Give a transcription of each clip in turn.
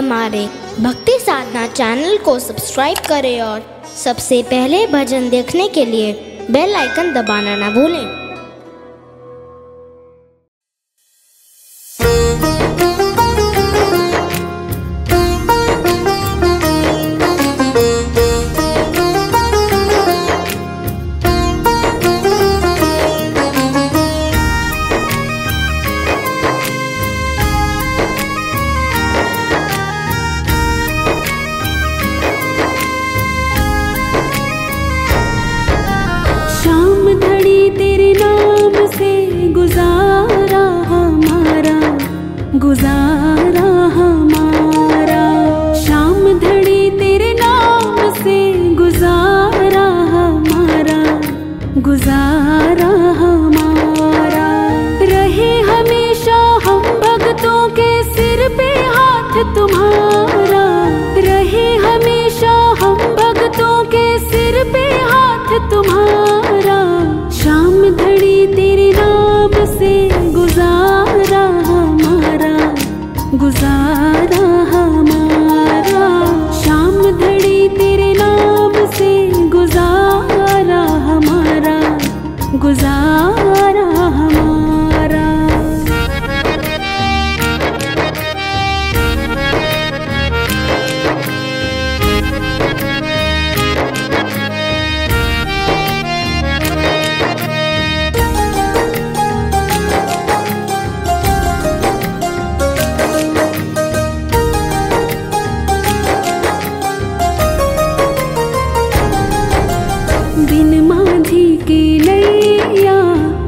हमारे भक्ति साधना चैनल को सब्सक्राइब करें और सबसे पहले भजन देखने के लिए बेल आइकन दबाना ना भूलें। गुजारा की नैया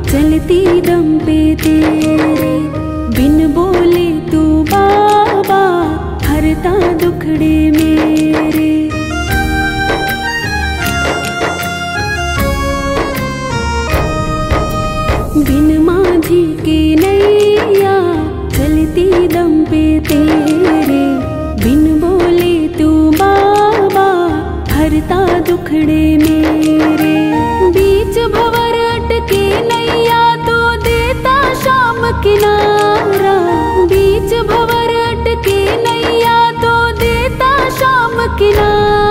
चलती दम पे तेरे। बिन बोले तू बाबा, हरता दुखड़े मेरे। बिन माझी की नैया चलती दम पे तेरे। बिन बोले तू बाबा, हरता दुखड़े मेरे। बीच भवर अटके नैया तो देता शाम किनारा। बीच भवर अटके नैया तो देता शाम किनारा।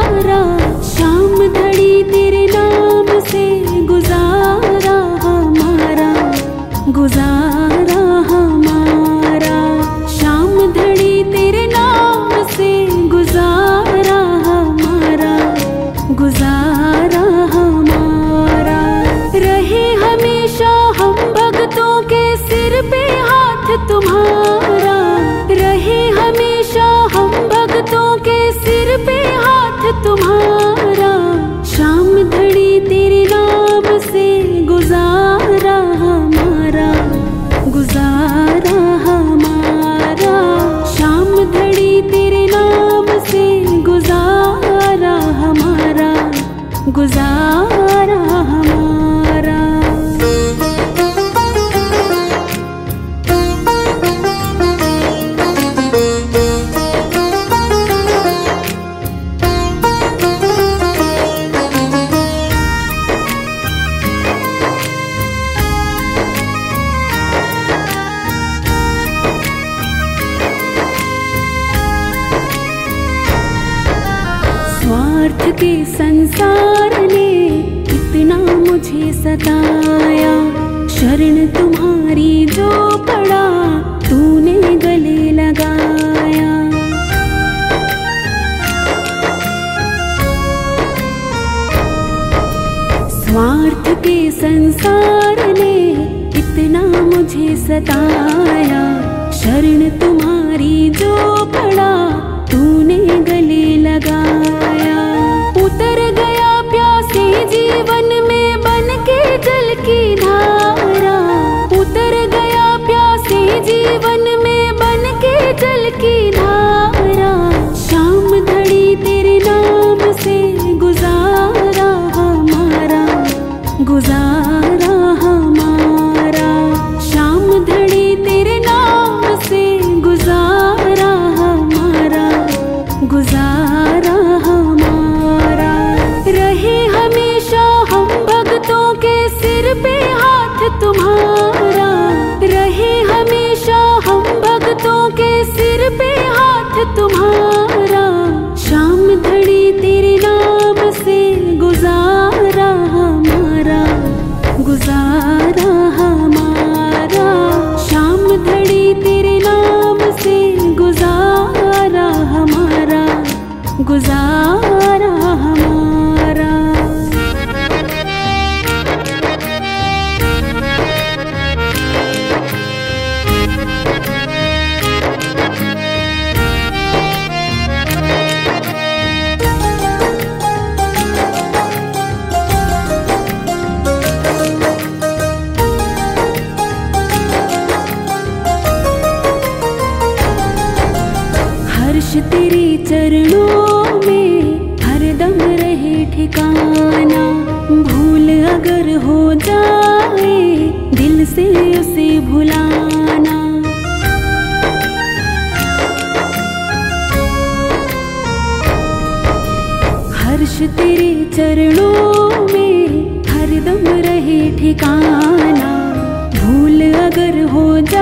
के संसार ने इतना मुझे सताया। शरण तुम्हारी जो पड़ा, तूने गले लगाया। स्वार्थ के संसार ने इतना मुझे सताया। शरण तुम्हारी जो पड़ा, तूने गले लगाया। जल चरणों में हर दम रहे ठिकाना। भूल अगर हो जाए, दिल से उसे भुलाना। हर्ष तेरे चरणों में हर दम रहे ठिकाना। भूल अगर हो जा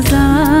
गुजार